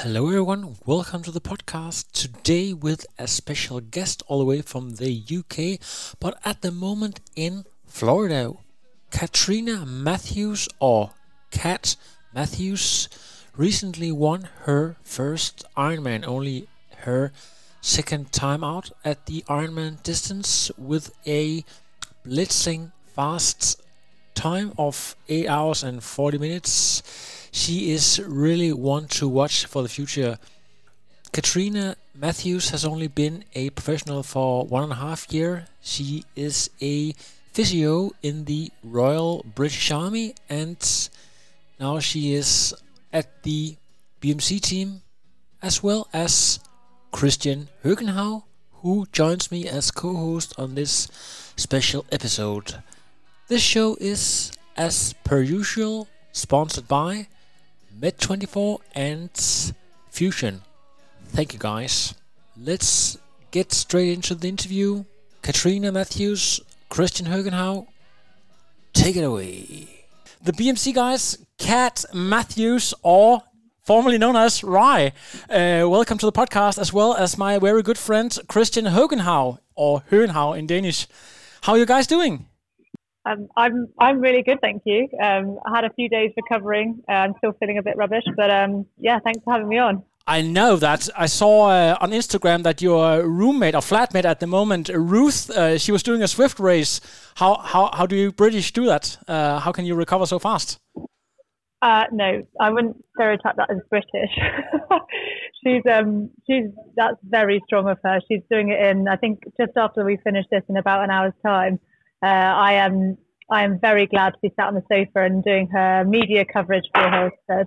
Hello, everyone. Welcome to the podcast. Today, with a special guest all the way from the UK, but at the moment in Florida, Katrina Matthews, or Kat Matthews, recently won her first Ironman, only her second time out at the Ironman distance with a blitzing fast time of 8 hours and 40 minutes she is really one to watch for the future. Katrina Matthews has only been a professional for one and a half year. She is a physio in the Royal British Army and now she is at the BMC team as well as Christian Høgenhaug who joins me as co-host on this special episode. This show is as per usual sponsored by Med24 and Fusion. Thank you guys. Let's get straight into the interview. Katrina Matthews, Christian Høgenhaug, take it away. The BMC guys, Kat Matthews, or formerly known as Rye, uh, welcome to the podcast, as well as my very good friend Christian Høgenhaug, or Høgenhaug in Danish. How are you guys doing? Um, I'm I'm really good, thank you. Um, I had a few days recovering. Uh, I'm still feeling a bit rubbish, but um, yeah, thanks for having me on. I know that. I saw uh, on Instagram that your roommate or flatmate at the moment, Ruth, uh, she was doing a Zwift race. How how how do you British do that? Uh, how can you recover so fast? Uh, no, I wouldn't stereotype that as British. she's um she's that's very strong of her. She's doing it in I think just after we finish this in about an hour's time uh, I am I am very glad to be sat on the sofa and doing her media coverage for her instead.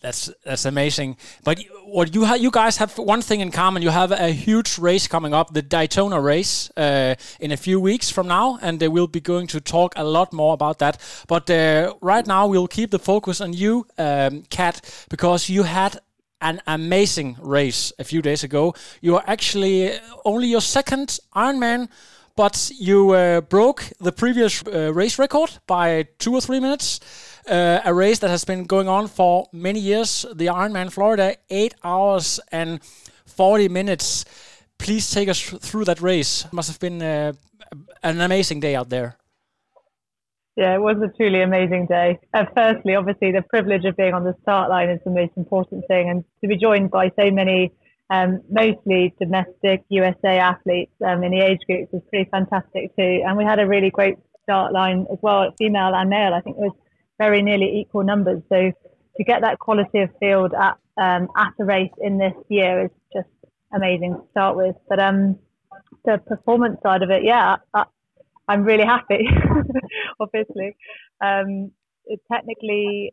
That's that's amazing. But what you ha- you guys have one thing in common. You have a huge race coming up, the Daytona race, uh, in a few weeks from now, and uh, we'll be going to talk a lot more about that. But uh, right now, we'll keep the focus on you, um, Kat, because you had an amazing race a few days ago. You are actually only your second Ironman but you uh, broke the previous uh, race record by two or three minutes. Uh, a race that has been going on for many years, the Ironman Florida, eight hours and 40 minutes. Please take us through that race. It must have been uh, an amazing day out there. Yeah, it was a truly amazing day. Uh, firstly, obviously, the privilege of being on the start line is the most important thing, and to be joined by so many um, mostly domestic USA athletes um, in the age groups was pretty fantastic too. And we had a really great start line as well, female and male. I think it was very nearly equal numbers. So to get that quality of field at um, at a race in this year is just amazing to start with. But um, the performance side of it, yeah, I, am really happy. obviously, um, technically,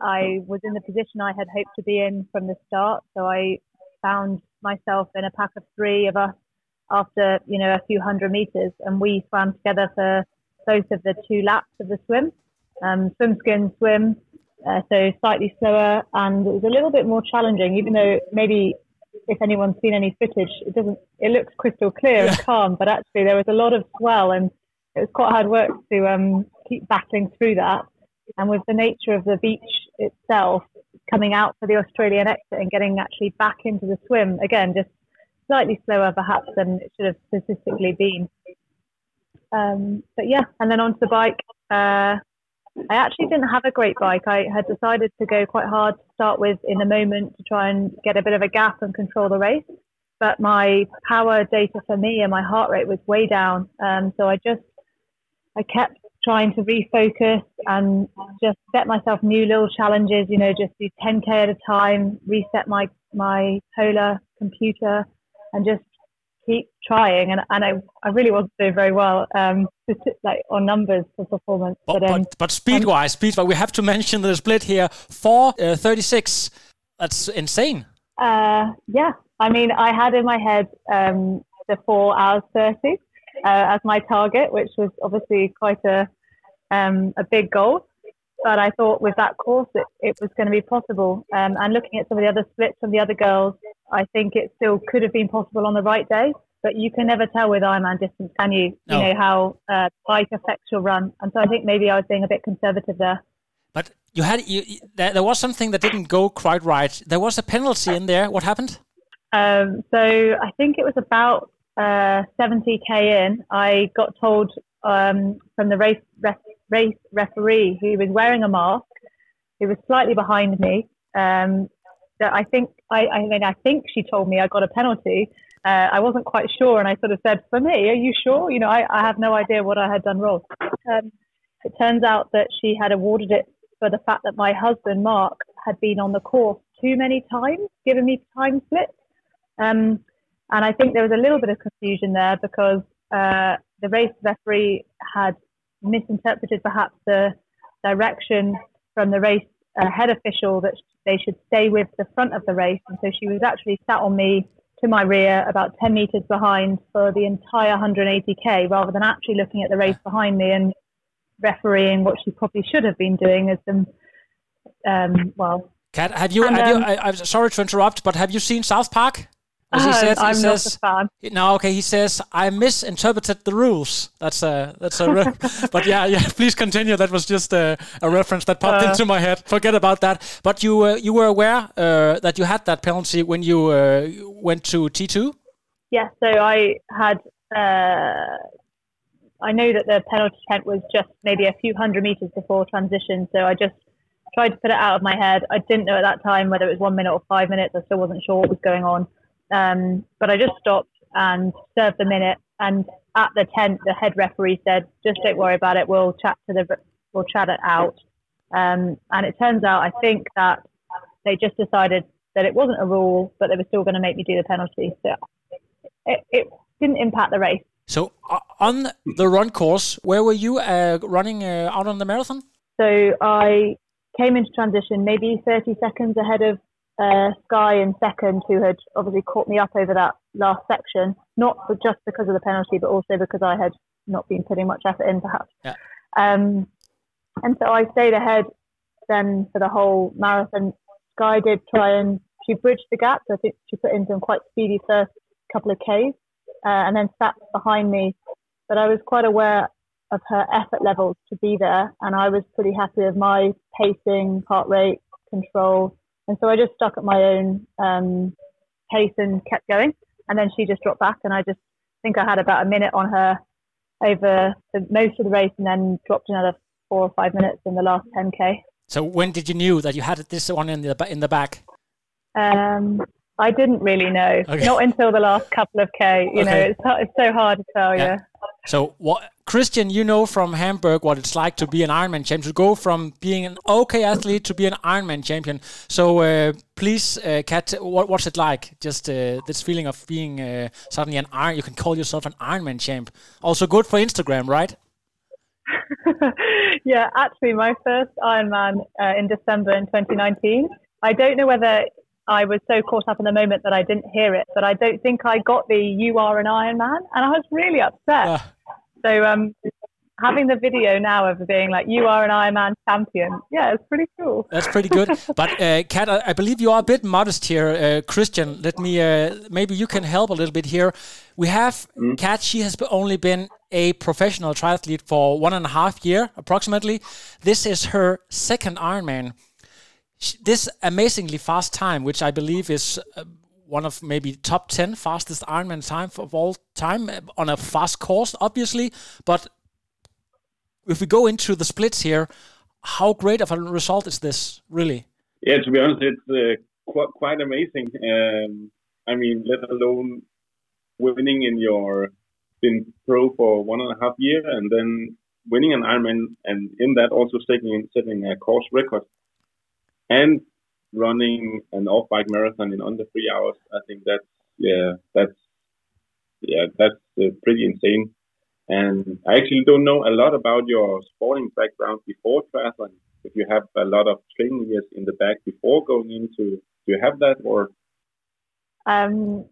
I was in the position I had hoped to be in from the start. So I found myself in a pack of three of us after you know a few hundred meters, and we swam together for both of the two laps of the swim. Um, swim skin swim, uh, so slightly slower, and it was a little bit more challenging. Even though maybe if anyone's seen any footage, it doesn't. It looks crystal clear and calm, but actually there was a lot of swell, and it was quite hard work to um, keep battling through that. And with the nature of the beach itself, coming out for the Australian exit and getting actually back into the swim again, just slightly slower perhaps than it should have statistically been. Um, but yeah, and then onto the bike. Uh, I actually didn't have a great bike. I had decided to go quite hard to start with in the moment to try and get a bit of a gap and control the race. But my power data for me and my heart rate was way down. Um, so I just I kept trying to refocus and just set myself new little challenges, you know, just do 10K at a time, reset my, my polar computer and just keep trying. And, and I, I really wasn't doing very well, um, like on numbers for performance. Oh, but, um, but, but speed wise, speed wise, we have to mention the split here 436. Uh, That's insane. Uh, yeah, I mean, I had in my head um, the four hours thirty uh, as my target, which was obviously quite a um, a big goal. But I thought with that course, it, it was going to be possible. Um, and looking at some of the other splits from the other girls, I think it still could have been possible on the right day. But you can never tell with Ironman distance, can you? No. You know how uh, bike affects your run, and so I think maybe I was being a bit conservative there. But you had you, there, there was something that didn't go quite right. There was a penalty in there. What happened? Um, so I think it was about uh, 70k in. I got told um, from the race ref, race referee who was wearing a mask, who was slightly behind me. Um, that I think I, I mean I think she told me I got a penalty. Uh, I wasn't quite sure, and I sort of said, "For me, are you sure?" You know, I, I have no idea what I had done wrong. Um, it turns out that she had awarded it for the fact that my husband Mark had been on the course too many times, giving me time slips. Um, and I think there was a little bit of confusion there because uh, the race referee had misinterpreted perhaps the direction from the race uh, head official that they should stay with the front of the race. And so she was actually sat on me to my rear, about 10 meters behind for the entire 180k, rather than actually looking at the race behind me and refereeing what she probably should have been doing as some, um, well. Kat, have you, and, have um, you I, am sorry to interrupt, but have you seen South Park? As he says, I'm he says, not a fan. No, okay. He says I misinterpreted the rules. That's a that's a. Re- but yeah, yeah. Please continue. That was just a, a reference that popped uh, into my head. Forget about that. But you uh, you were aware uh, that you had that penalty when you uh, went to T two. Yeah. So I had. Uh, I know that the penalty tent was just maybe a few hundred meters before transition. So I just tried to put it out of my head. I didn't know at that time whether it was one minute or five minutes. I still wasn't sure what was going on. Um, but I just stopped and served the minute. And at the tent, the head referee said, "Just don't worry about it. We'll chat to the we'll chat it out." Um, and it turns out, I think that they just decided that it wasn't a rule, but they were still going to make me do the penalty. So it, it didn't impact the race. So uh, on the run course, where were you uh, running uh, out on the marathon? So I came into transition maybe 30 seconds ahead of uh, Skye in second, who had obviously caught me up over that last section, not just because of the penalty, but also because I had not been putting much effort in, perhaps. Yeah. Um, and so I stayed ahead then for the whole marathon. Skye did try and she bridged the gap. So I think she put in some quite speedy first couple of Ks uh, and then sat behind me. But I was quite aware of her effort levels to be there, and I was pretty happy with my pacing, heart rate, control, and so I just stuck at my own um, pace and kept going. And then she just dropped back, and I just think I had about a minute on her over the, most of the race, and then dropped another four or five minutes in the last 10k. So when did you knew that you had this one in the in the back? Um, I didn't really know. Okay. Not until the last couple of k. You okay. know, it's it's so hard to tell. Yeah. yeah. So what, Christian? You know from Hamburg what it's like to be an Ironman champion. To go from being an okay athlete to be an Ironman champion. So uh, please, uh, Kat, what, what's it like? Just uh, this feeling of being uh, suddenly an Iron. You can call yourself an Ironman champ. Also good for Instagram, right? yeah, actually, my first Ironman uh, in December in 2019. I don't know whether I was so caught up in the moment that I didn't hear it. But I don't think I got the "You are an Iron Man," and I was really upset. Uh. So um, having the video now of being like, "You are an Iron Man champion," yeah, it's pretty cool. That's pretty good. but uh, Kat, I, I, believe you are a bit modest here, uh, Christian. Let me uh, maybe you can help a little bit here. We have mm. Kat. She has only been a professional triathlete for one and a half year, approximately. This is her second Ironman this amazingly fast time, which I believe is uh, one of maybe top 10 fastest Ironman time of all time uh, on a fast course, obviously. But if we go into the splits here, how great of a result is this, really? Yeah, to be honest, it's uh, qu- quite amazing. Um, I mean, let alone winning in your been pro for one and a half year and then winning an Ironman and in that also setting setting a course record and running an off bike marathon in under three hours. I think that's yeah, that's yeah, that's uh, pretty insane. And I actually don't know a lot about your sporting background before triathlon. If you have a lot of training years in the back before going into, do you have that or? Um,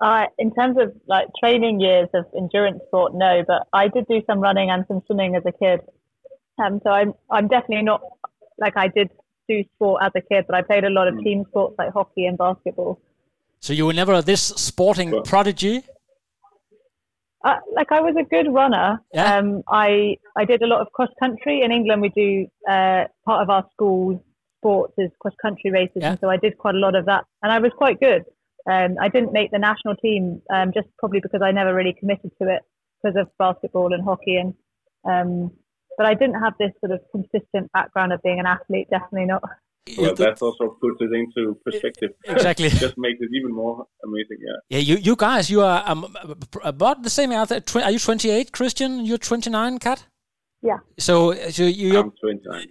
I, in terms of like training years of endurance sport, no, but I did do some running and some swimming as a kid. Um, so I'm I'm definitely not like I did do sport as a kid, but I played a lot of team sports like hockey and basketball. So you were never this sporting prodigy. Uh, like I was a good runner. Yeah. Um, I I did a lot of cross country in England. We do uh, part of our school sports is cross country races, Yeah. and so I did quite a lot of that, and I was quite good. Um, I didn't make the national team um, just probably because I never really committed to it because of basketball and hockey, and um, but I didn't have this sort of consistent background of being an athlete. Definitely not. Well, that also puts it into perspective. Exactly. Just makes it even more amazing. Yeah. Yeah, you you guys, you are um, about the same. Are are you 28, Christian? You're 29, Kat? Yeah. So, so you, you're I'm 29.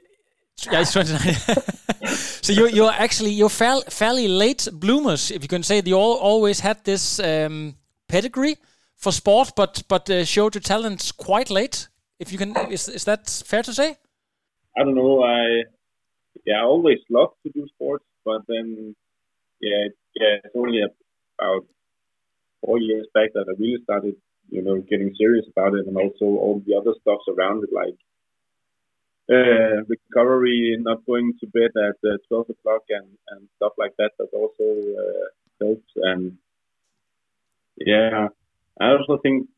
Yeah, it's 29. so you're you're actually you're fairly, fairly late bloomers, if you can say. You all always had this um, pedigree for sport, but but uh, showed your talents quite late. If you can, is is that fair to say? I don't know. I yeah, I always loved to do sports, but then yeah, yeah, it's only about four years back that I really started, you know, getting serious about it, and also all the other stuffs around it, like uh, recovery, not going to bed at uh, twelve o'clock, and and stuff like that. That also uh, helps, and yeah, I also think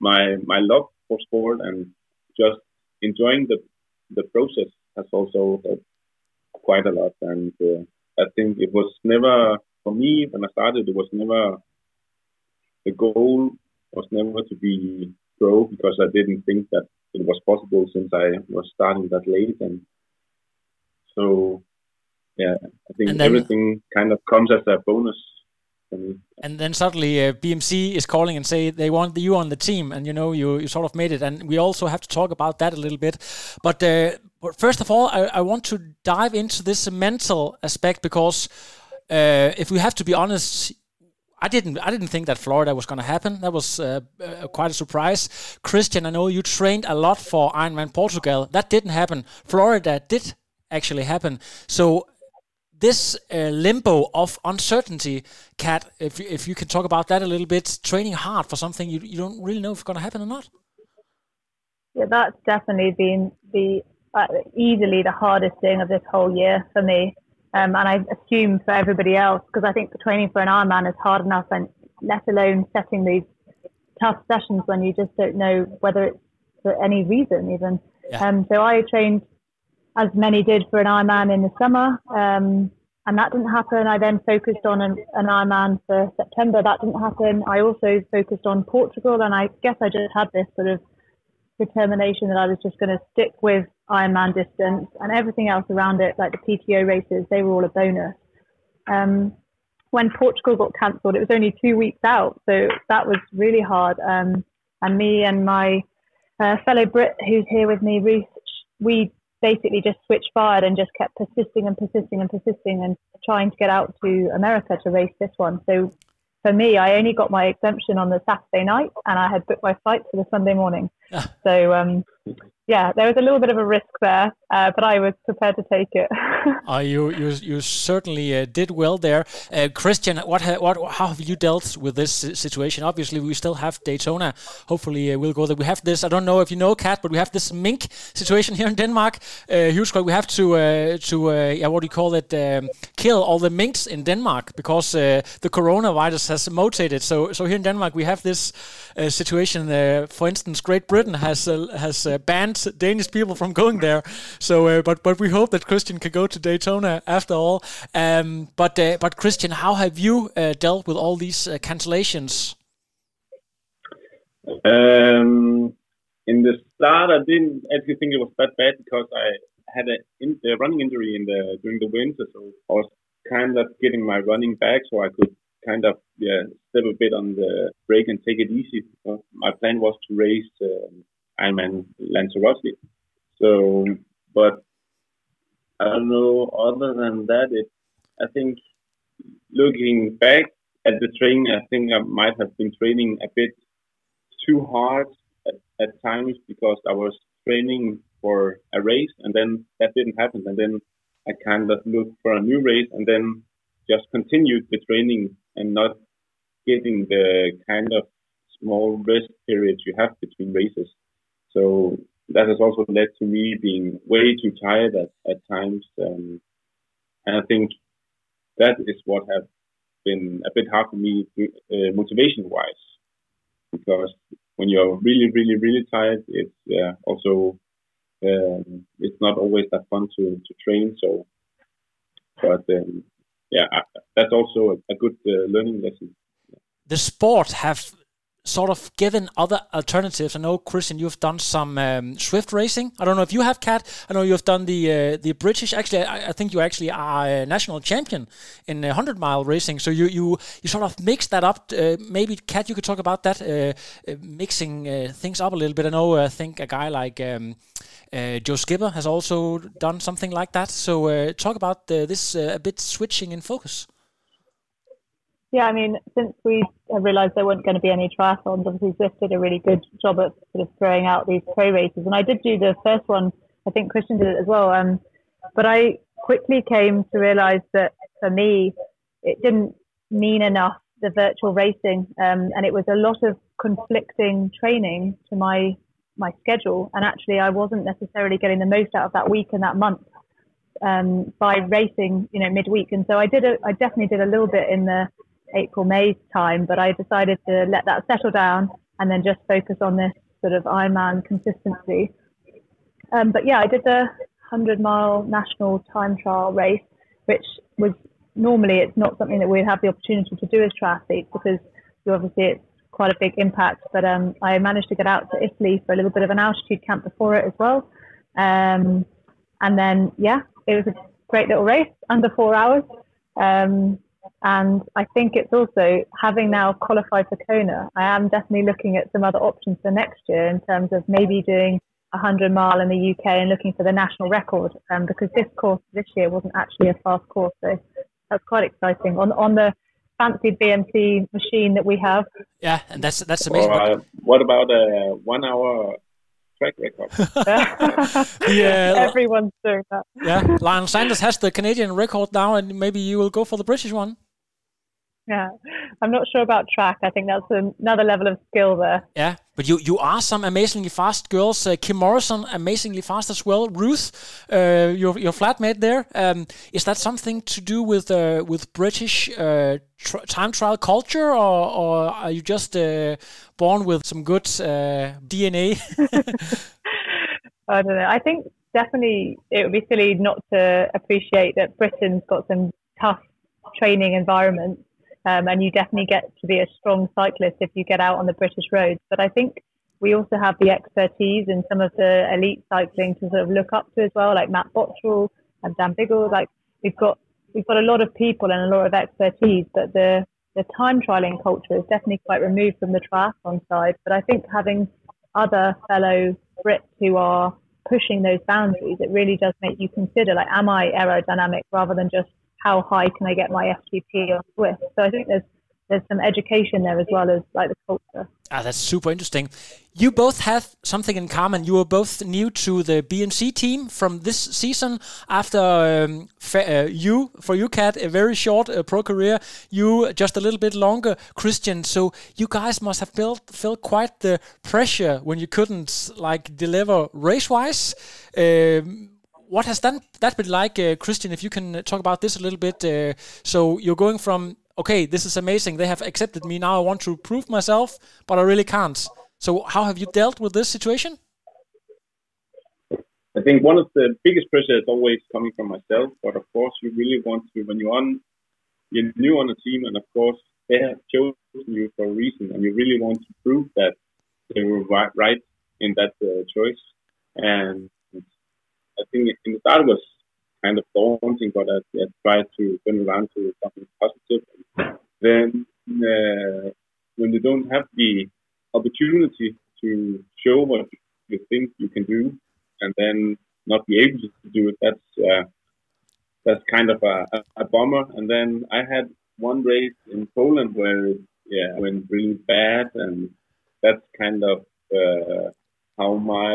my my love for sport and just enjoying the the process has also helped quite a lot. And uh, I think it was never for me when I started. It was never the goal was never to be pro because I didn't think that it was possible since I was starting that late. And so, yeah, I think then- everything kind of comes as a bonus. And then suddenly uh, BMC is calling and say they want you on the team, and you know you, you sort of made it. And we also have to talk about that a little bit. But, uh, but first of all, I, I want to dive into this mental aspect because uh, if we have to be honest, I didn't I didn't think that Florida was going to happen. That was uh, uh, quite a surprise. Christian, I know you trained a lot for Ironman Portugal. That didn't happen. Florida did actually happen. So this uh, limbo of uncertainty, Kat, if you, if you can talk about that a little bit, training hard for something you, you don't really know if it's going to happen or not. Yeah, that's definitely been the uh, easily the hardest thing of this whole year for me, um, and I assume for everybody else because I think the training for an Ironman is hard enough, and let alone setting these tough sessions when you just don't know whether it's for any reason even. Yeah. Um, so I trained as many did for an Ironman in the summer, um, and that didn't happen. I then focused on an, an Ironman for September. That didn't happen. I also focused on Portugal, and I guess I just had this sort of determination that I was just going to stick with Ironman distance and everything else around it, like the PTO races, they were all a bonus. Um, when Portugal got cancelled, it was only two weeks out, so that was really hard. Um, and me and my uh, fellow Brit who's here with me, Ruth, we basically just switched fired and just kept persisting and persisting and persisting and trying to get out to America to race this one. So for me, I only got my exemption on the Saturday night and I had booked my flight for the Sunday morning. So, um, yeah, there was a little bit of a risk there, uh, but I was prepared to take it. Uh, you you you certainly uh, did well there, uh, Christian. What ha- what how have you dealt with this situation? Obviously, we still have Daytona. Hopefully, uh, we'll go there. We have this. I don't know if you know, Kat, but we have this mink situation here in Denmark. Uh, huge. We have to uh, to uh, yeah, what do you call it? Um, kill all the minks in Denmark because uh, the coronavirus has mutated. So so here in Denmark we have this uh, situation. For instance, Great Britain has uh, has uh, banned Danish people from going there. So, uh, but but we hope that Christian can go to Daytona after all. Um, but uh, but Christian, how have you uh, dealt with all these cancellations? Um, in the start, I didn't actually think it was that bad because I had a, in, a running injury in the during the winter, so I was kind of getting my running back, so I could kind of yeah step a bit on the brake and take it easy. Uh, my plan was to race um, Ironman Lanzarote, so but I don't know. Other than that, it I think looking back at the training, I think I might have been training a bit too hard at, at times because I was training for a race and then that didn't happen. And then I kind of looked for a new race and then just continued the training and not getting the kind of small rest periods you have between races. So that has also led to me being way too tired at, at times. Um, and I think that is what has been a bit hard for me uh, motivation wise because when you're really, really, really tired, it's uh, also um, it's not always that fun to, to train. So, but um, yeah, that's also a, a good uh, learning lesson. The sport have sort of given other alternatives. I know, Christian, you've done some um, Zwift racing. I don't know if you have, Kat. I know you've done the uh, the British. Actually, I, I, think you actually are a national champion in uh, hundred mile racing. So you you you sort of mix that up. Uh, maybe, Kat, you could talk about that, uh, uh, mixing uh, things up a little bit. I know. I think a guy like. Um, Joe Skipper has also done something like that. So, talk about this a bit switching in focus. Yeah, I mean, since we realised there weren't going to be any triathlons, obviously Zwift did a really good job at sort of throwing out these pro races. And I did do the first one. I think Christian did it as well. Um, but I quickly came to realise that for me, it didn't mean enough the virtual racing, um, and it was a lot of conflicting training to my my schedule. And actually, I wasn't necessarily getting the most out of that week and that month um, by racing, you know, midweek. And so I did. A, I definitely did a little bit in the April, May time, but I decided to let that settle down and then just focus on this sort of Ironman consistency. Um, but yeah, I did the 100 mile national time trial race, which was normally it's not something that we'd have the opportunity to do as triathletes because you obviously it's quite a big impact. But um, I managed to get out to Italy for a little bit of an altitude camp before it as well. Um, and then, yeah, it was a great little race under four hours. Um, and I think it's also having now qualified for Kona, I am definitely looking at some other options for next year in terms of maybe doing a 100 mile in the UK and looking for the national record um, because this course this year wasn't actually a fast course. So that's quite exciting. On, on the fancy BMC machine that we have. Yeah, and that's that's amazing. Or, uh, what about a one hour track record. yeah, everyone's doing that. Yeah, Lionel Sanders has the Canadian record now, and maybe you will go for the British one. Yeah, I'm not sure about track. I think that's another level of skill there. Yeah, but you you are some amazingly fast girls. Uh, Kim Morrison, amazingly fast as well. Ruth, uh, your your flatmate there. Um, is that something to do with uh, with British uh, tr time trial culture, or, or are you just uh, born with some good uh, DNA? I don't know. I think definitely it would be silly not to appreciate that Britain's got some tough training environments um, and you definitely get to be a strong cyclist if you get out on the British roads. But I think we also have the expertise in some of the elite cycling to sort of look up to as well, like Matt Bottrill and Dan Bigham. Like we've got we've got a lot of people and a lot of expertise, but the the time trialing culture is definitely quite removed from the triathlon side. But I think having other fellow Brits who are pushing those boundaries, it really does make you consider like, am I aerodynamic rather than just how high can I get my FTP on Zwift? So I think there's there's some education there as well as like the culture. Ah, that's super interesting. You both have something in common. You were both new to the BMC team from this season. After um, uh, you, for you, Kat, a very short uh, pro career. You just a little bit longer, Christian. So you guys must have built felt quite the pressure when you couldn't like deliver race wise. Um, what has that, that been like, uh, Christian? If you can uh, talk about this a little bit. Uh, so you're going from okay, this is amazing. They have accepted me now. I want to prove myself, but I really can't. So how have you dealt with this situation? I think one of the biggest pressure is always coming from myself, but of course you really want to when you're on you're new on a team, and of course they have chosen you for a reason, and you really want to prove that they were right in that uh, choice. And I think in the start was kind of daunting, but I, I tried to turn around to something positive. Then uh, when you don't have the opportunity to show what you think you can do, and then not be able to do it, that's uh, that's kind of a, a, bummer. And then I had one race in Poland where yeah went really bad, and that's kind of uh, how my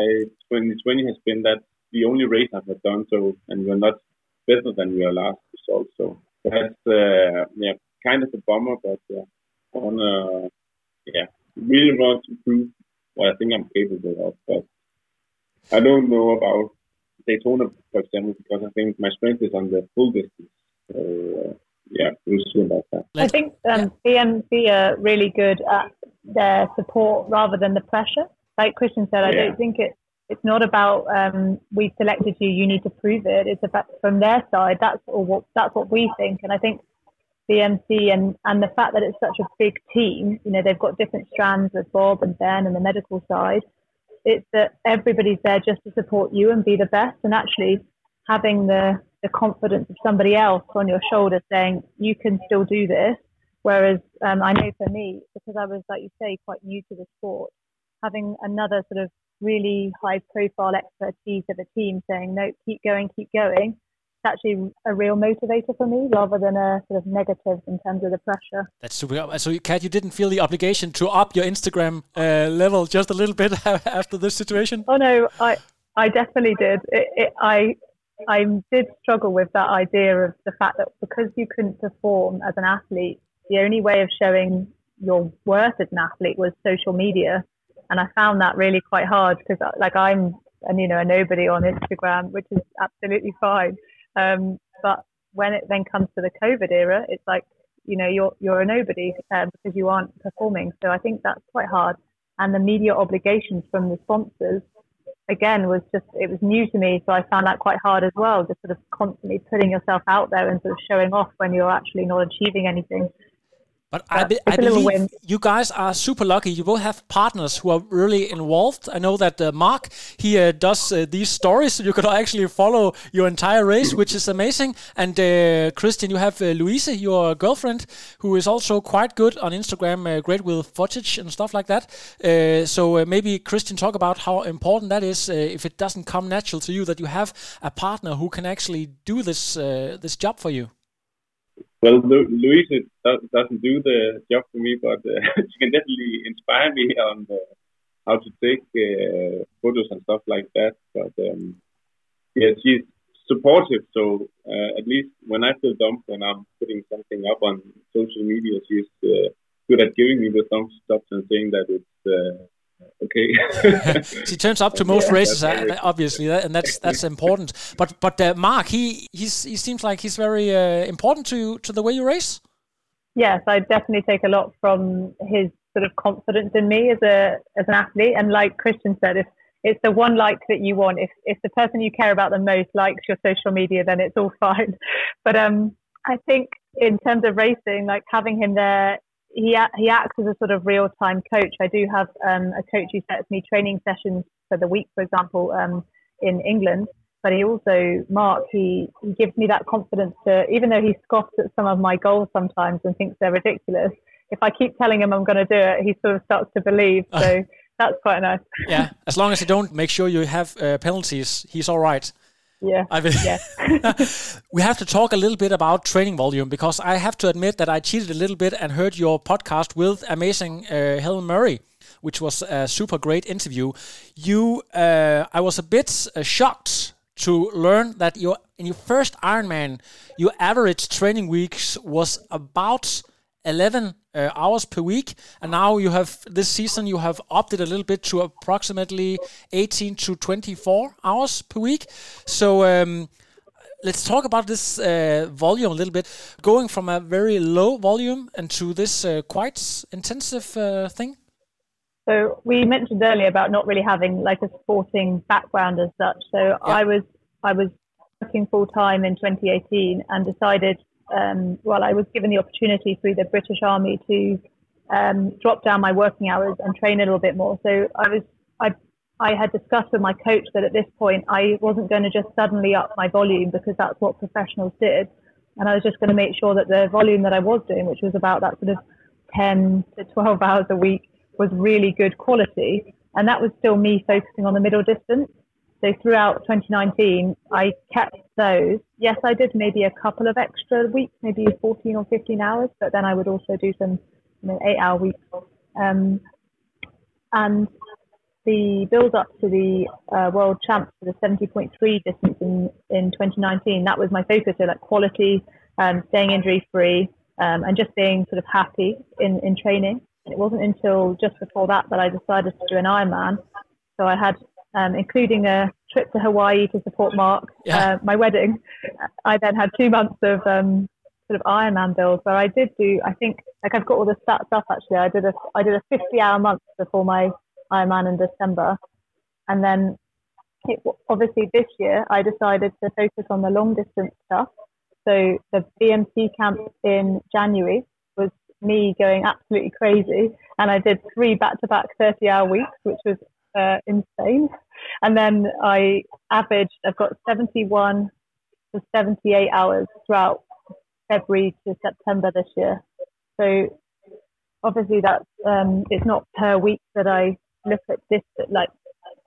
2020 has been. That the only race I have done so, and we're not better than we are last result. So that's uh, yeah, kind of a bummer, but uh, I wanna, yeah, really want to prove what I think I'm capable of. But I don't know about Daytona, for example, because I think my strength is on the full distance. So, uh, yeah, we'll see about that. I think um, BMC are really good at their support rather than the pressure. Like Christian said, I Yeah. don't think it. It's not about um, we selected you. You need to prove it. It's about from their side. That's all. What, that's what we think. And I think BMC and and the fact that it's such a big team. You know, they've got different strands with Bob and Ben and the medical side. It's that everybody's there just to support you and be the best. And actually, having the the confidence of somebody else on your shoulder saying you can still do this. Whereas um, I know for me, because I was like you say quite new to the sport, having another sort of really high profile expertise of a team saying no, keep going, keep going. It's actually a real motivator for me rather than a sort of negative in terms of the pressure. That's super. So, Kat, you didn't feel the obligation to up your Instagram uh, level just a little bit after this situation? Oh no, I I definitely did. It, it, I I did struggle with that idea of the fact that because you couldn't perform as an athlete, the only way of showing your worth as an athlete was social media, and I found that really quite hard because like I'm and you know a nobody on Instagram, which is absolutely fine. Um, but when it then comes to the COVID era, it's like you know you're you're a nobody um, because you aren't performing. So I think that's quite hard. And the media obligations from the sponsors again was just it was new to me so i found that quite hard as well just sort of constantly putting yourself out there and sort of showing off when you're actually not achieving anything But I, be, I it's a little believe win. you guys are super lucky. You both have partners who are really involved. I know that uh, Mark he uh, does uh, these stories, so you could actually follow your entire race, which is amazing. And uh, Christian, you have uh, Louise, your girlfriend, who is also quite good on Instagram, uh, great with footage and stuff like that. Uh, so uh, maybe Christian talk about how important that is uh, if it doesn't come natural to you that you have a partner who can actually do this uh, this job for you. Well, Lu- Louise do- doesn't do the job for me, but uh, she can definitely inspire me on uh, how to take uh, photos and stuff like that. But um, yeah, she's supportive. So uh, at least when I feel dumb when I'm putting something up on social media, she's uh, good at giving me the thumbs up and saying that it's uh, okay. she turns up to most Yeah, races, uh, very- obviously, and that's that's important. But but uh, Mark, he he's he seems like he's very uh, important to to the way you race. yes i definitely take a lot from his sort of confidence in me as a as an athlete and like christian said if it's the one like that you want if if the person you care about the most likes your social media then it's all fine but um i think in terms of racing like having him there he he acts as a sort of real time coach. I do have um, a coach who sets me training sessions for the week, for example, um, in England. But he also, Mark, he, he gives me that confidence to, even though he scoffs at some of my goals sometimes and thinks they're ridiculous. If I keep telling him I'm going to do it, he sort of starts to believe. So that's quite nice. Yeah, as long as you don't make sure you have uh, penalties, he's all right. Yeah. I mean, Yeah. we have to talk a little bit about training volume because I have to admit that I cheated a little bit and heard your podcast with amazing uh, Helen Murray, which was a super great interview. You, uh, I was a bit uh, shocked to learn that your in your first Ironman, your average training weeks was about 11 uh, hours per week. And now you have this season you have it a little bit to approximately 18 to 24 hours per week. So um, let's talk about this uh, volume a little bit. Going from a very low volume and to this uh, quite intensive uh, thing. So we mentioned earlier about not really having like a sporting background as such. So I was I was working full time in 2018 and decided, um, well, I was given the opportunity through the British Army to um, drop down my working hours and train a little bit more. So I was I I had discussed with my coach that at this point I wasn't going to just suddenly up my volume because that's what professionals did, and I was just going to make sure that the volume that I was doing, which was about that sort of 10 to 12 hours a week, was really good quality. And that was still me focusing on the middle distance. So throughout 2019, I kept those. Yes, I did maybe a couple of extra weeks, maybe 14 or 15 hours, but then I would also do some, you know, eight hour weeks. Um, and the build up to the uh, world champs for the 70.3 distance in, in 2019, that was my focus. So like quality, um, staying injury free, um, and just being sort of happy in, in training. It wasn't until just before that that I decided to do an Ironman. So I had, um, including a trip to Hawaii to support Mark, yeah. uh, my wedding. I then had two months of um, sort of Ironman build where I did do. I think like I've got all the stats up actually. I did a I did a 50 hour month before my Ironman in December, and then it, obviously this year I decided to focus on the long distance stuff. So the BMC camp in January was me going absolutely crazy, and I did three back-to-back 30-hour weeks, which was uh, insane. And then I averaged, I've got 71 to 78 hours throughout February to September this year. So obviously that's um, it's not per week that I look at this, like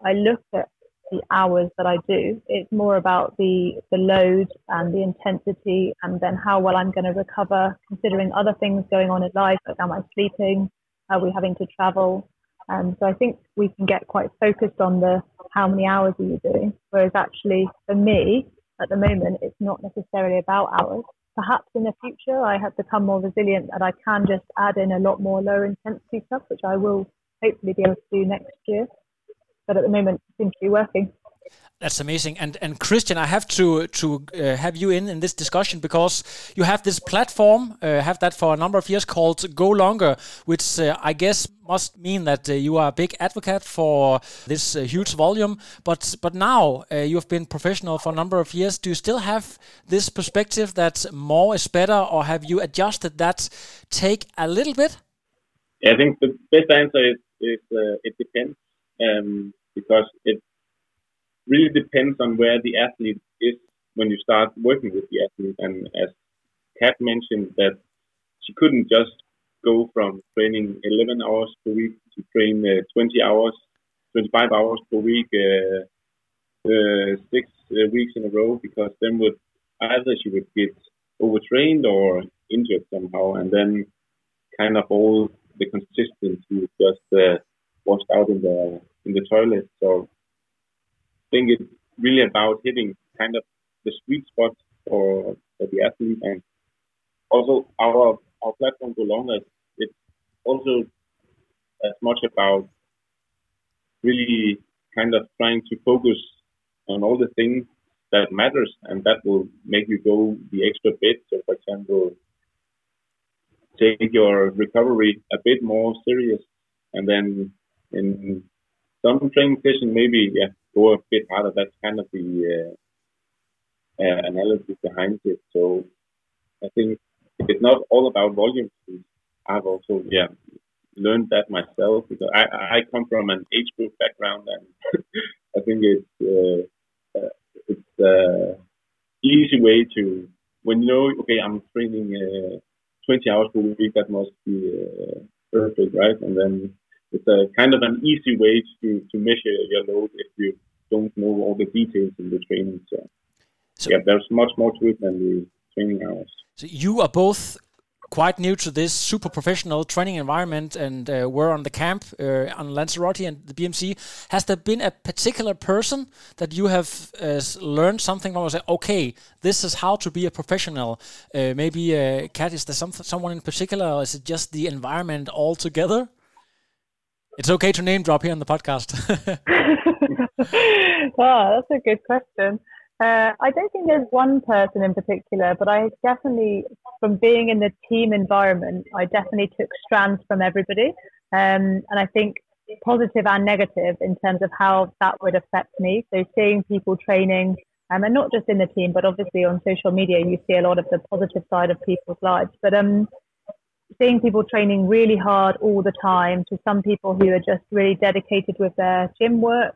I look at the hours that I do. It's more about the the load and the intensity, and then how well I'm going to recover, considering other things going on in life, like am I sleeping? Are we having to travel? Um, so I think we can get quite focused on the how many hours are you doing, whereas actually for me at the moment it's not necessarily about hours. Perhaps in the future I have become more resilient and I can just add in a lot more lower intensity stuff, which I will hopefully be able to do next year but at the moment it seems to be working. That's amazing, and and Christian, I have to to uh, have you in in this discussion because you have this platform, uh, have that for a number of years called Go Longer, which uh, I guess must mean that uh, you are a big advocate for this uh, huge volume. But but now uh, you have been professional for a number of years. Do you still have this perspective that more is better, or have you adjusted that take a little bit? Yeah, I think the best answer is, is it depends um, because it really depends on where the athlete is when you start working with the athlete. And as Kat mentioned, that she couldn't just go from training 11 hours per week to train uh, 20 hours, 25 hours per week, uh, uh, six uh, weeks in a row, because then would either she would get overtrained or injured somehow, and then kind of all the consistency just uh, washed out in the in the toilet. So think it's really about hitting kind of the sweet spot for, for the athlete and also our our platform Go Longer it's also as much about really kind of trying to focus on all the things that matters and that will make you go the extra bit. So for example take your recovery a bit more serious and then in some training session, maybe yeah, go a bit harder. That's kind of the uh, uh, analogy behind it. So I think it's not all about volume. I've also yeah learned that myself because I I come from an age group background and I think it's uh, uh, it's uh, easy way to when you know okay I'm training uh, 20 hours per week that must be uh, perfect right and then it's a kind of an easy way to, to measure your load if you don't know all the details in the training. So, so yeah, there's much more to it than the training hours. So you are both quite new to this super professional training environment and uh, were on the camp uh, on Lanzarote and the BMC. Has there been a particular person that you have uh, learned something from? Say, okay, this is how to be a professional. Uh, maybe, uh, Kat, is there some, someone in particular, or is it just the environment altogether? It's okay to name drop here on the podcast. oh, that's a good question. Uh, I don't think there's one person in particular, but I definitely, from being in the team environment, I definitely took strands from everybody. Um, and I think positive and negative in terms of how that would affect me. So seeing people training, um, and not just in the team, but obviously on social media, you see a lot of the positive side of people's lives. But um, seeing people training really hard all the time to some people who are just really dedicated with their gym work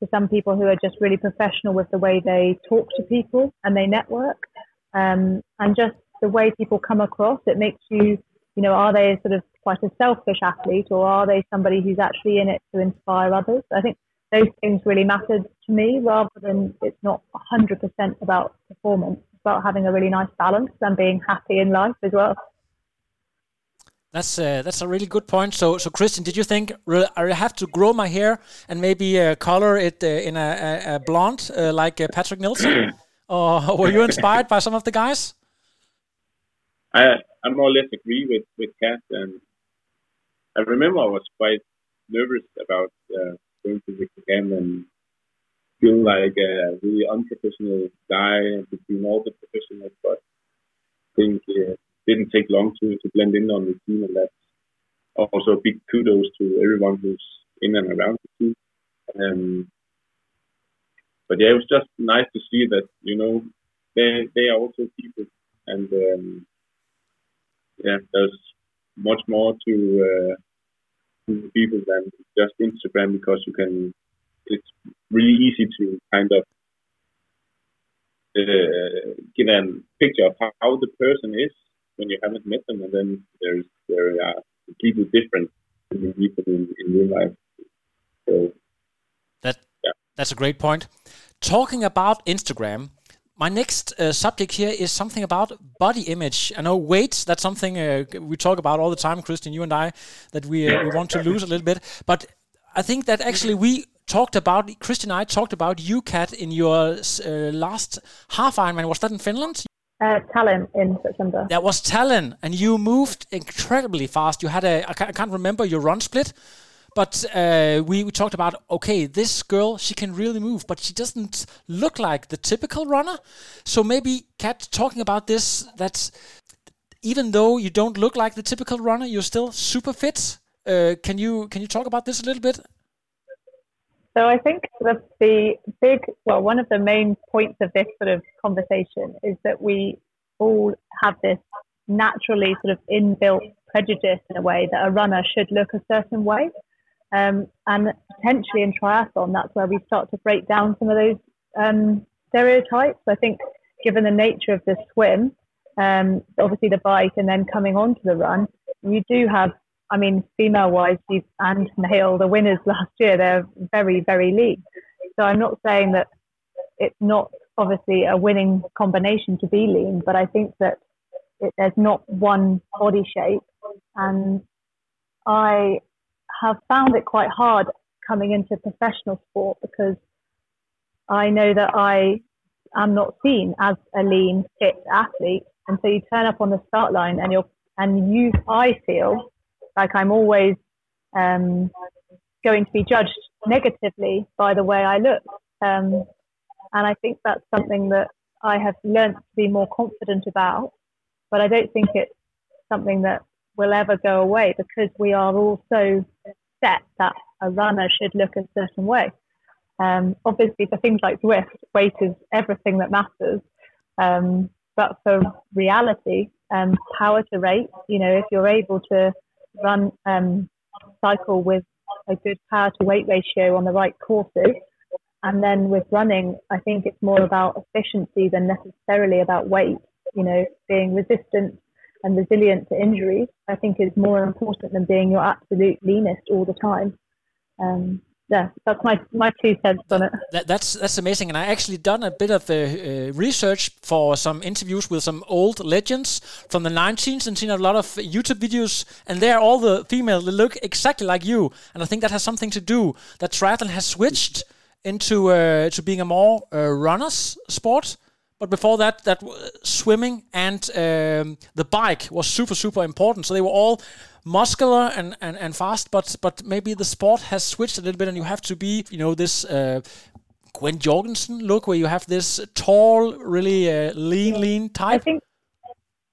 to some people who are just really professional with the way they talk to people and they network. Um, and just the way people come across it makes you you know are they sort of quite a selfish athlete or are they somebody who's actually in it to inspire others? I think those things really mattered to me rather than it's not 100% about performance it's about having a really nice balance and being happy in life as well that's uh, that's a really good point. So, so Christian, did you think I have to grow my hair and maybe uh, color it uh, in a, a, a blonde uh, like uh, Patrik Nilsson, or were you inspired by some of the guys? I I more or less agree with with Kat, and I remember I was quite nervous about uh, going to the camp and feel like a really unprofessional guy between all the professionals, but I think didn't take long to, to blend in on the team, and that's also a big kudos to everyone who's in and around the team. Um, but yeah, it was just nice to see that you know they they are also people, and um, yeah, there's much more to, uh, to people than just Instagram because you can. It's really easy to kind of uh, give a picture of how, the person is when you haven't met them, and then there's there are completely different people in, in real life. So that yeah. that's a great point. Talking about Instagram, my next uh, subject here is something about body image. I know weight, that's something uh, we talk about all the time, Christian, you and I, that we, uh, we want to lose a little bit. But I think that actually we talked about, Christian and I talked about you Kat in your uh, last half Ironman. Was that in Finland? Uh, Tallinn in September. That was Tallinn, and you moved incredibly fast. You had a, I can't remember your run split, but uh, we, we talked about okay, this girl she can really move, but she doesn't look like the typical runner. So maybe Kat talking about this that even though you don't look like the typical runner, you're still super fit. Uh, can you can you talk about this a little bit? So I think the, the big, well, one of the main points of this sort of conversation is that we all have this naturally sort of inbuilt prejudice in a way that a runner should look a certain way. Um, and potentially in triathlon, that's where we start to break down some of those um, stereotypes. I think, given the nature of the swim, um, obviously the bike, and then coming on to the run, you do have, I mean, female wise, and male, the winners last year, they're very, very lean. So I'm not saying that it's not obviously a winning combination to be lean, but I think that it, there's not one body shape. And I have found it quite hard coming into professional sport because I know that I am not seen as a lean, fit athlete. And so you turn up on the start line and you're, and you, I feel like I'm always um, going to be judged negatively by the way I look. Um, and I think that's something that I have learned to be more confident about. But I don't think it's something that will ever go away because we are all so set that a runner should look a certain way. Um, obviously, for things like Zwift, weight is everything that matters. Um, but for reality, um, power to rate, you know, if you're able to run, um, cycle with a good power to weight ratio on the right courses, and then with running, I think it's more about efficiency than necessarily about weight. You know, being resistant and resilient to injuries, I think is more important than being your absolute leanest all the time. Um, yeah, that's my my two cents on it. That, that's that's amazing, and I actually done a bit of uh, uh, research for some interviews with some old legends from the 19th, and seen a lot of YouTube videos, and there all the females look exactly like you, and I think that has something to do that triathlon has switched into uh, to being a more uh, runners sport but before that, that swimming and um, the bike was super super important. So they were all muscular and, and, and fast, but but maybe the sport has switched a little bit, and you have to be you know this. Uh, Gwen Jorgensen look where you have this tall, really uh, lean, lean type. I think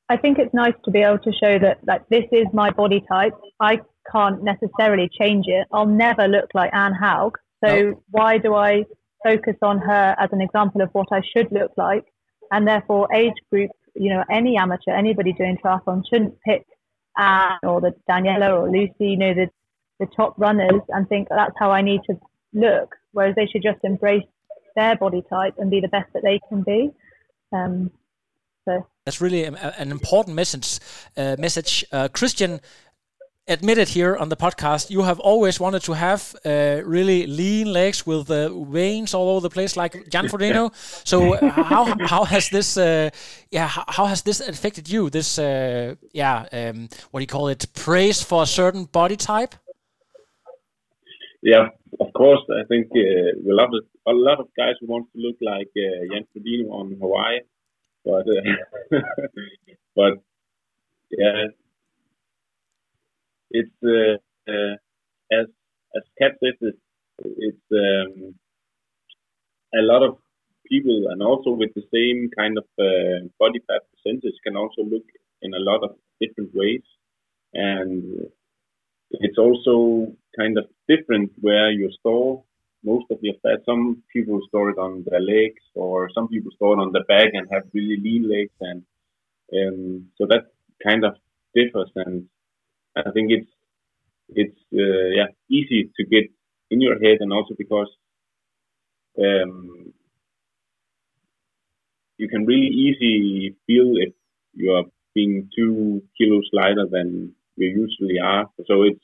I think it's nice to be able to show that like this is my body type. I can't necessarily change it. I'll never look like Anne Haug. So no. why do I focus on her as an example of what I should look like and therefore age group, you know, any amateur, anybody doing triathlon shouldn't pick Anne or the Daniela or Lucy, you know, the the top runners and think that's how I need to look, whereas they should just embrace their body type and be the best that they can be. Um, so that's really an important message. Uh, message, uh, Christian admitted here on the podcast, you have always wanted to have uh, really lean legs with the uh, veins all over the place, like Jan Frodeno. so uh, how how has this uh, yeah how has this affected you? This uh, yeah um, what do you call it? Praise for a certain body type. Yeah, of course. I think uh, a lot of a lot of guys who want to look like Jan Frodeno on Hawaii, but but yeah, it's uh, uh, as as Kat says, it's, it's um, a lot of people, and also with the same kind of uh, body fat percentage, can also look in a lot of different ways, and it's also kind of different where you store most of your fat. Some people store it on their legs, or some people store it on the back and have really lean legs, and um, so that kind of differs. And I think it's it's uh, yeah easy to get in your head, and also because um, you can really easily feel if you are being two kilos lighter than you usually are. So it's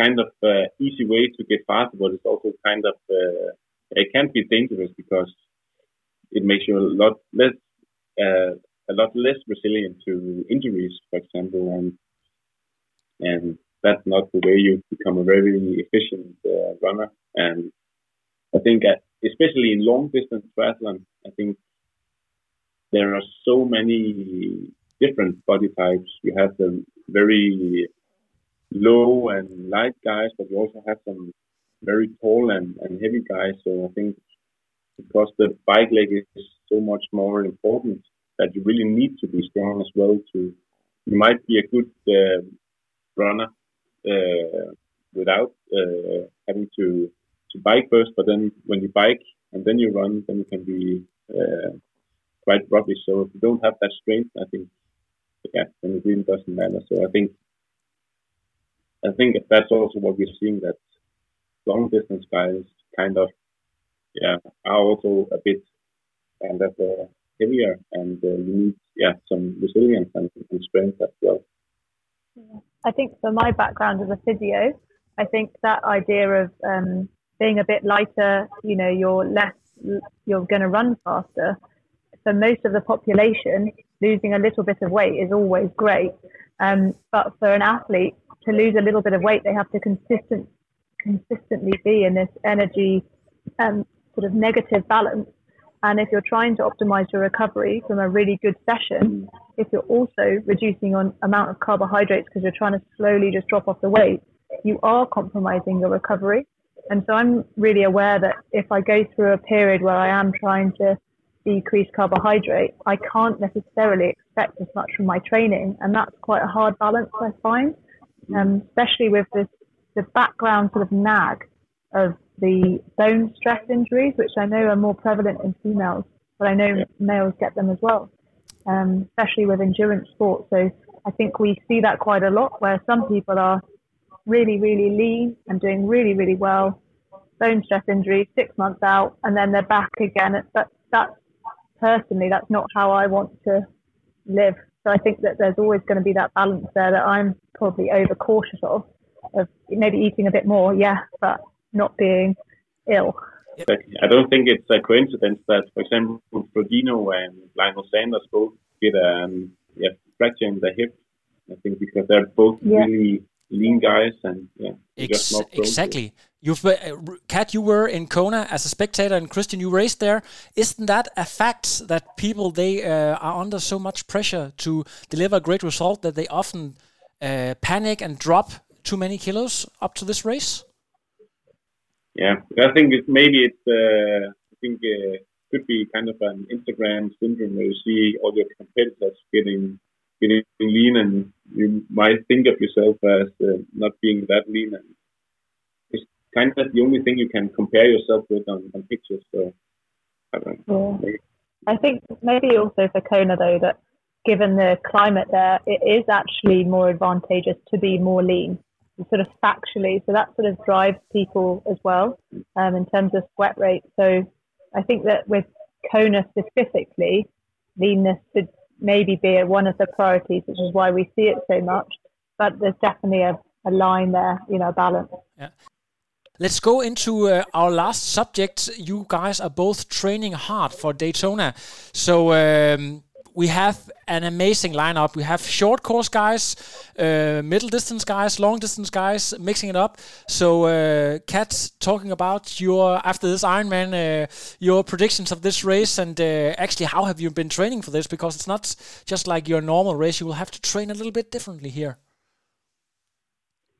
kind of uh, easy way to get faster, but it's also kind of uh, it can be dangerous because it makes you a lot less uh, a lot less resilient to injuries, for example, and and that's not the way you become a very efficient uh, runner. And I think, especially in long distance triathlon, I think there are so many different body types. You have the very low and light guys, but you also have some very tall and, and heavy guys. So I think because the bike leg is so much more important that you really need to be strong as well to you might be a good uh, runner uh, without uh, having to to bike first, but then when you bike and then you run, then you can be uh, quite rubbish. So if you don't have that strength, I think yeah, then it really doesn't matter. So I think I think that's also what we're seeing that long distance guys kind of yeah are also a bit kind of uh, heavier and uh, you need yeah some resilience and, and strength as well. I think for my background as a physio, I think that idea of um, being a bit lighter, you know, you're less, you're going to run faster. For most of the population, losing a little bit of weight is always great. Um, but for an athlete to lose a little bit of weight, they have to consistent, consistently be in this energy um, sort of negative balance. And if you're trying to optimize your recovery from a really good session, if you're also reducing on amount of carbohydrates because you're trying to slowly just drop off the weight, you are compromising your recovery. And so I'm really aware that if I go through a period where I am trying to decrease carbohydrate, I can't necessarily expect as much from my training. And that's quite a hard balance, I find, um, especially with this, the background sort of nag of the bone stress injuries, which I know are more prevalent in females, but I know males get them as well um, especially with endurance sports. So I think we see that quite a lot where some people are really, really lean and doing really, really well, bone stress injury, six months out, and then they're back again. But that's personally, that's not how I want to live. So I think that there's always going to be that balance there that I'm probably over cautious of, of maybe eating a bit more, yeah, but not being ill. I don't think it's a coincidence that, for example, Frodeno and Lionel Sanders both get a um, yeah, fracture in the hip. I think because they're both yeah. really lean guys and yeah, Ex- exactly. You've uh, Kat, you were in Kona as a spectator, and Christian, you raced there. Isn't that a fact that people they uh, are under so much pressure to deliver a great result that they often uh, panic and drop too many kilos up to this race? Yeah, I think it, maybe it's. Uh, I think uh, could be kind of an Instagram syndrome where you see all your competitors getting getting lean, and you might think of yourself as uh, not being that lean, and it's kind of the only thing you can compare yourself with on, on pictures. So, I don't know. Yeah. I think maybe also for Kona though that given the climate there, it is actually more advantageous to be more lean sort of factually. So that sort of drives people as well um, in terms of sweat rate. So I think that with Kona specifically, leanness should maybe be one of the priorities, which is why we see it so much. But there's definitely a, a line there, you know, balance. Yeah. Let's go into uh, our last subject. You guys are both training hard for Daytona. So, um, we have an amazing lineup. We have short course guys, uh, middle distance guys, long distance guys, mixing it up. So, uh, Kat, talking about your after this Ironman, uh, your predictions of this race, and uh, actually how have you been training for this? Because it's not just like your normal race; you will have to train a little bit differently here.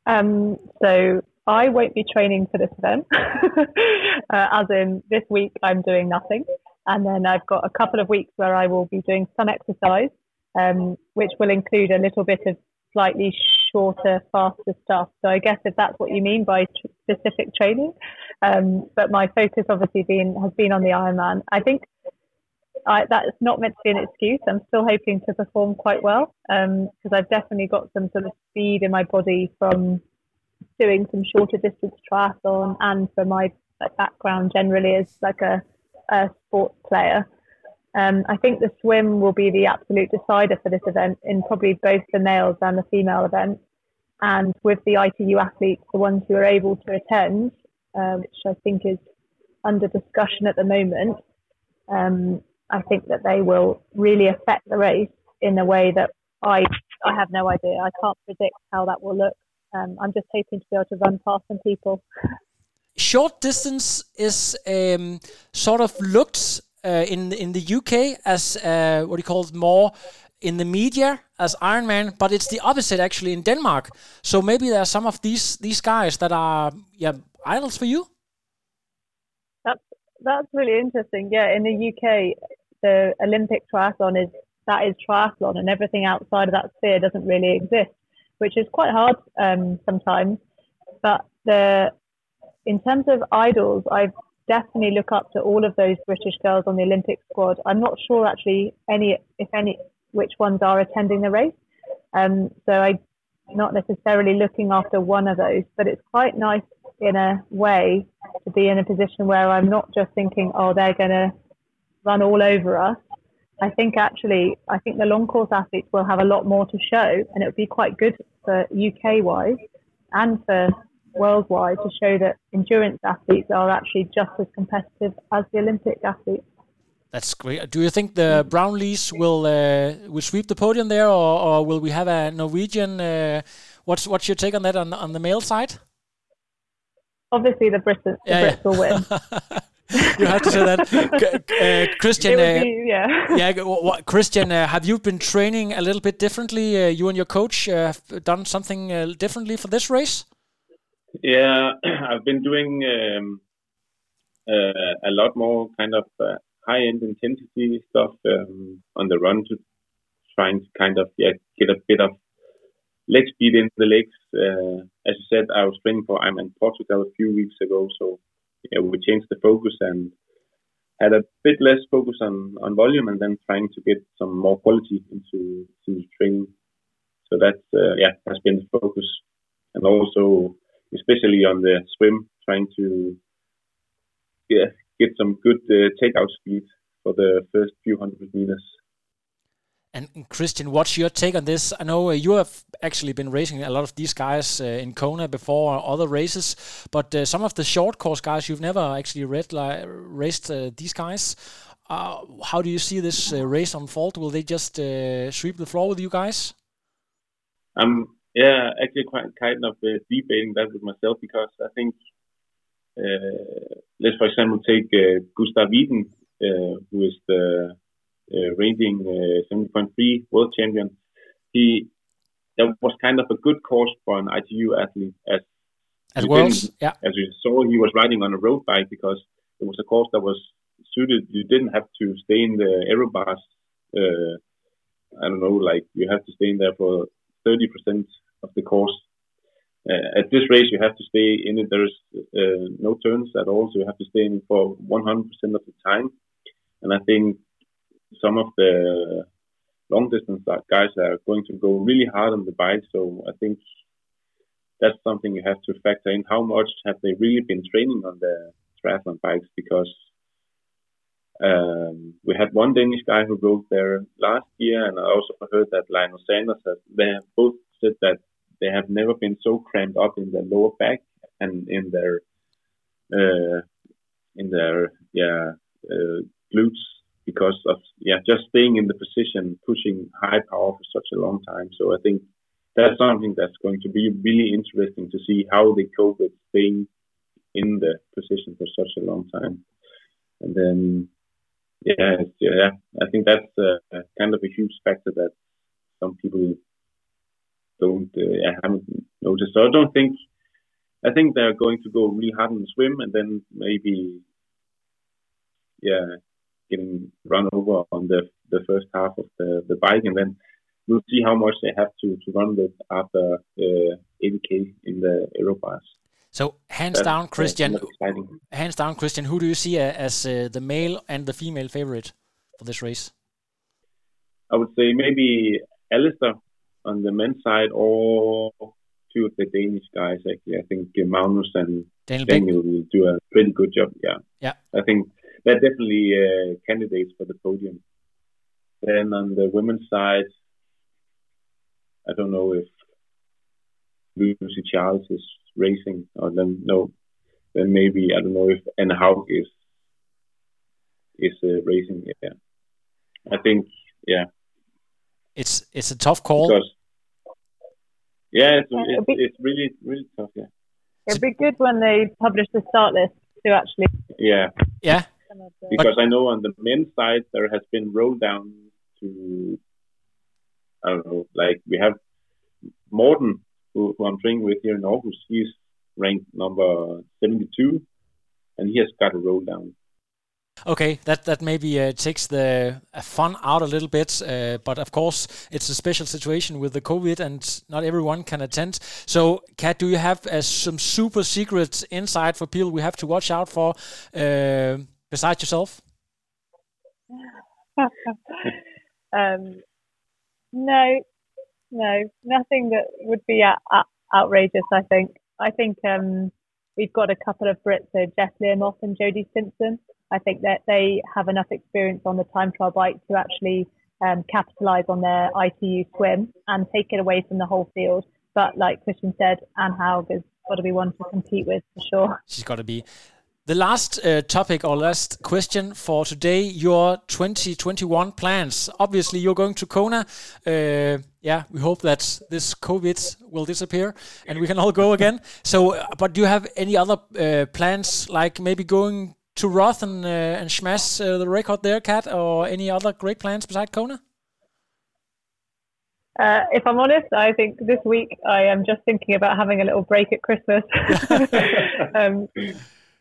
Um, so I won't be training for this event, uh, as in this week I'm doing nothing. And then I've got a couple of weeks where I will be doing some exercise, um, which will include a little bit of slightly shorter, faster stuff. So I guess if that's what you mean by t- specific training. Um, but my focus obviously been, has been on the Ironman. I think I, that's not meant to be an excuse. I'm still hoping to perform quite well because um, I've definitely got some sort of speed in my body from doing some shorter distance triathlon and for my background generally as like a, a sports player. Um, I think the swim will be the absolute decider for this event in probably both the males and the female events. And with the ITU athletes, the ones who are able to attend, uh, which I think is under discussion at the moment, um, I think that they will really affect the race in a way that I I have no idea. I can't predict how that will look. Um, I'm just hoping to be able to run past some people. Short distance is um, sort of looked uh, in in the UK as uh, what do you call it more in the media as Ironman, but it's the opposite actually in Denmark. So maybe there are some of these these guys that are yeah idols for you. That's that's really interesting. Yeah, in the UK, the Olympic triathlon is that is triathlon, and everything outside of that sphere doesn't really exist which is quite hard um, sometimes. But the in terms of idols, I definitely look up to all of those British girls on the Olympic squad. I'm not sure actually any, if any, which ones are attending the race. Um, so I'm not necessarily looking after one of those, but it's quite nice in a way to be in a position where I'm not just thinking, oh, they're going to run all over us. I think actually, I think the long course athletes will have a lot more to show, and it would be quite good for UK wise and for worldwide to show that endurance athletes are actually just as competitive as the Olympic athletes. That's great. Do you think the Brownlees will uh, will sweep the podium there, or, or will we have a Norwegian? Uh, what's what's your take on that on on the male side? Obviously, the Brits, the yeah, Brits yeah. will win. you have to say that. Uh, Christian, uh, be, yeah. yeah, what, Christian, uh, have you been training a little bit differently? Uh, you and your coach uh, have done something uh, differently for this race? Yeah, I've been doing um, a lot more kind of high-end intensity stuff um, on the run to trying to kind of yeah get a bit of leg speed in the legs. as you said, I was training for Ironman Portugal a few weeks ago, so yeah, we changed the focus and had a bit less focus on, on volume and then trying to get some more quality into, into training. So that's, uh, yeah, has been the focus. And also, especially on the swim, trying to yeah, get some good uh, takeout speed for the first few hundred meters. And Christian, what's your take on this? I know uh, you have actually been racing a lot of these guys uh, in Kona before other races, but uh, some of the short course guys you've never actually read, like, raced uh, these guys. Uh, how do you see this uh, race unfold? Will they just sweep the floor with you guys? Um, yeah, actually, quite kind of debating that with myself because I think, let's for example take Gustav Iden, who is the uh, ranking uh, 7.3 world champion. He that was kind of a good course for an ITU athlete as as worlds. Yeah, as you saw, he was riding on a road bike because it was a course that was suited. You didn't have to stay in the aero bars. Uh, I don't know, like you have to stay in there for 30% of the course. Uh, at this race, you have to stay in it. There's uh, no turns at all, so you have to stay in it for 100% of the time. And I think some of the long distance guys are going to go really hard on the bike. So I think that's something you have to factor in. How much have they really been training on the triathlon bikes? Because um, we had one Danish guy who rode there last year, and I also heard that Lionel Sanders has, they have both said that they have never been so cramped up in their lower back and in their uh, in their yeah uh, glutes because of yeah just staying in the position, pushing high power for such a long time. So I think that's something that's going to be really interesting to see how they cope with staying in the position for such a long time. And then yeah, yeah, I think that's uh, kind of a huge factor that some people don't uh, I haven't noticed. So I don't think I think they're going to go really hard on the swim and then maybe yeah getting run over on the the first half of the, the bike and then we'll see how much they have to, to run with after uh, 80k in the Aerobars. So hands That's down, Christian. Hands down, Christian. Who do you see as uh, the male and the female favorite for this race? I would say maybe Alistair on the men's side, or two of the Danish guys. Actually, I think Magnus and Daniel, Daniel will do a pretty good job. Yeah, yeah. I think they're definitely uh, candidates for the podium. Then on the women's side, I don't know if Lucy Charles is racing, or then no, then maybe I don't know if Anne Haug is is uh, racing. Yeah, I think yeah. It's it's a tough call. Because, yeah, it's, it's, it's really really tough. Yeah. It'd be good when they publish the start list to actually. Yeah. Yeah. Because but, I know on the men's side there has been rolled down to I don't know, like we have Morten who, who I'm training with here in Aarhus, he's ranked number 72, and he has got a roll down. Okay, that that maybe uh, takes the uh, fun out a little bit, uh, but of course it's a special situation with the COVID, and not everyone can attend. So, Kat, do you have uh, some super secret insight for people we have to watch out for uh, besides yourself? um, no, no, nothing that would be outrageous. I think. I think um, we've got a couple of Brits, so Jess Learmonth and Jodie Stimpson. I think that they have enough experience on the time trial bike to actually um, capitalise on their ITU swim and take it away from the whole field. But like Christian said, Anne Haug has got to be one to compete with for sure. She's got to be. The last uh, topic or last question for today, your 2021 plans. Obviously, you're going to Kona. Uh, yeah, we hope that this COVID will disappear and we can all go again. So, uh, but do you have any other uh, plans, like maybe going to Roth and, uh, and smash uh, the record there, Kat, or any other great plans beside Kona? Uh, if I'm honest, I think this week I am just thinking about having a little break at Christmas. um,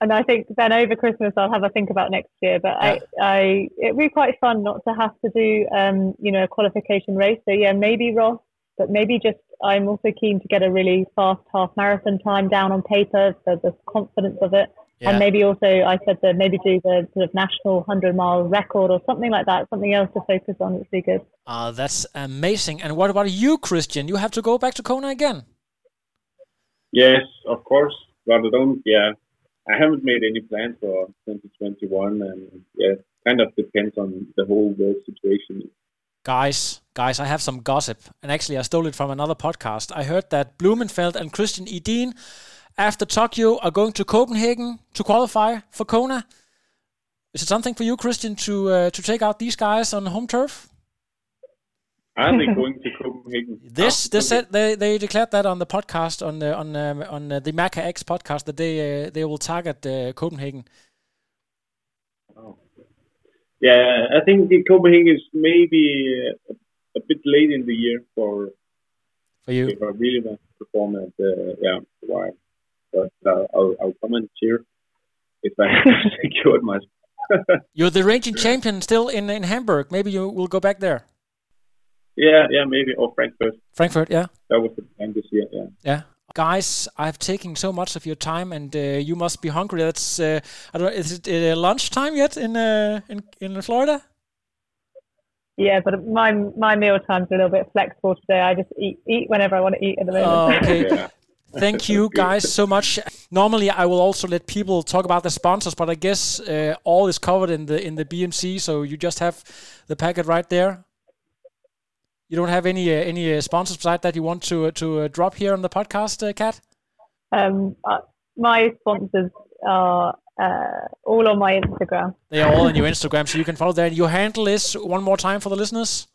and I think then over Christmas I'll have a think about next year. But. I, I, it'd be quite fun not to have to do, um, you know, a qualification race. So yeah, maybe Roth, but maybe just I'm also keen to get a really fast half marathon time down on paper for the confidence of it. Yeah. And maybe also I said that maybe do the sort of national hundred mile record or something like that, something else to focus on would be good. Uh, that's amazing. And what about you, Christian? You have to go back to Kona again. Yes, of course. But I don't. Yeah, I haven't made any plans for 2021, and yeah, kind of depends on the whole world situation. Guys, guys, I have some gossip, and actually, I stole it from another podcast. I heard that Blummenfelt and Christian Iden, after Tokyo, are going to Copenhagen to qualify for Kona. Is it something for you, Christian, to uh, to take out these guys on home turf? Are they going to Copenhagen? This, this said they, they declared that on the podcast on the on um, on uh, the Macca X podcast that they uh, they will target uh, Copenhagen. Oh. Yeah, I think Copenhagen is maybe a, a, bit late in the year for for you. If I really want to perform at the yeah why, but uh, I'll I'll come and cheer if I secured my. You're the reigning champion still in in Hamburg. Maybe you will go back there. Yeah, yeah, maybe or Frankfurt. Frankfurt, yeah. That was the plan this year. Yeah. Yeah. Guys, I've taken so much of your time, and uh, you must be hungry. That's uh, I don't know. Is it uh, lunchtime yet in uh, in in Florida? Yeah, but my my meal times are a little bit flexible today. I just eat eat whenever I want to eat at the moment. Oh, okay. yeah. Thank you guys so much. Normally, I will also let people talk about the sponsors, but I guess uh, all is covered in the in the BMC, so you just have the packet right there. You don't have any uh, any uh, sponsors beside that you want to uh, to drop here on the podcast, Kat? Um, my sponsors are uh, all on my Instagram. They are all on your Instagram, so you can follow that. Your handle is one more time for the listeners.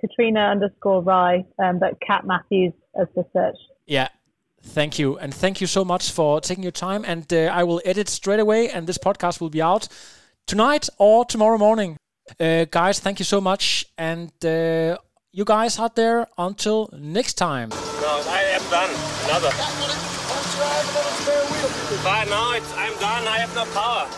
Katrina underscore Rye, um, but Kat Matthews as the search. Yeah, Thank you. And thank you so much for taking your time. And uh, I will edit straight away, and this podcast will be out tonight or tomorrow morning. Uh, guys, thank you so much. And uh, you guys out there, until next time. No, I am done. Another. But now it's, I'm done. I have no power.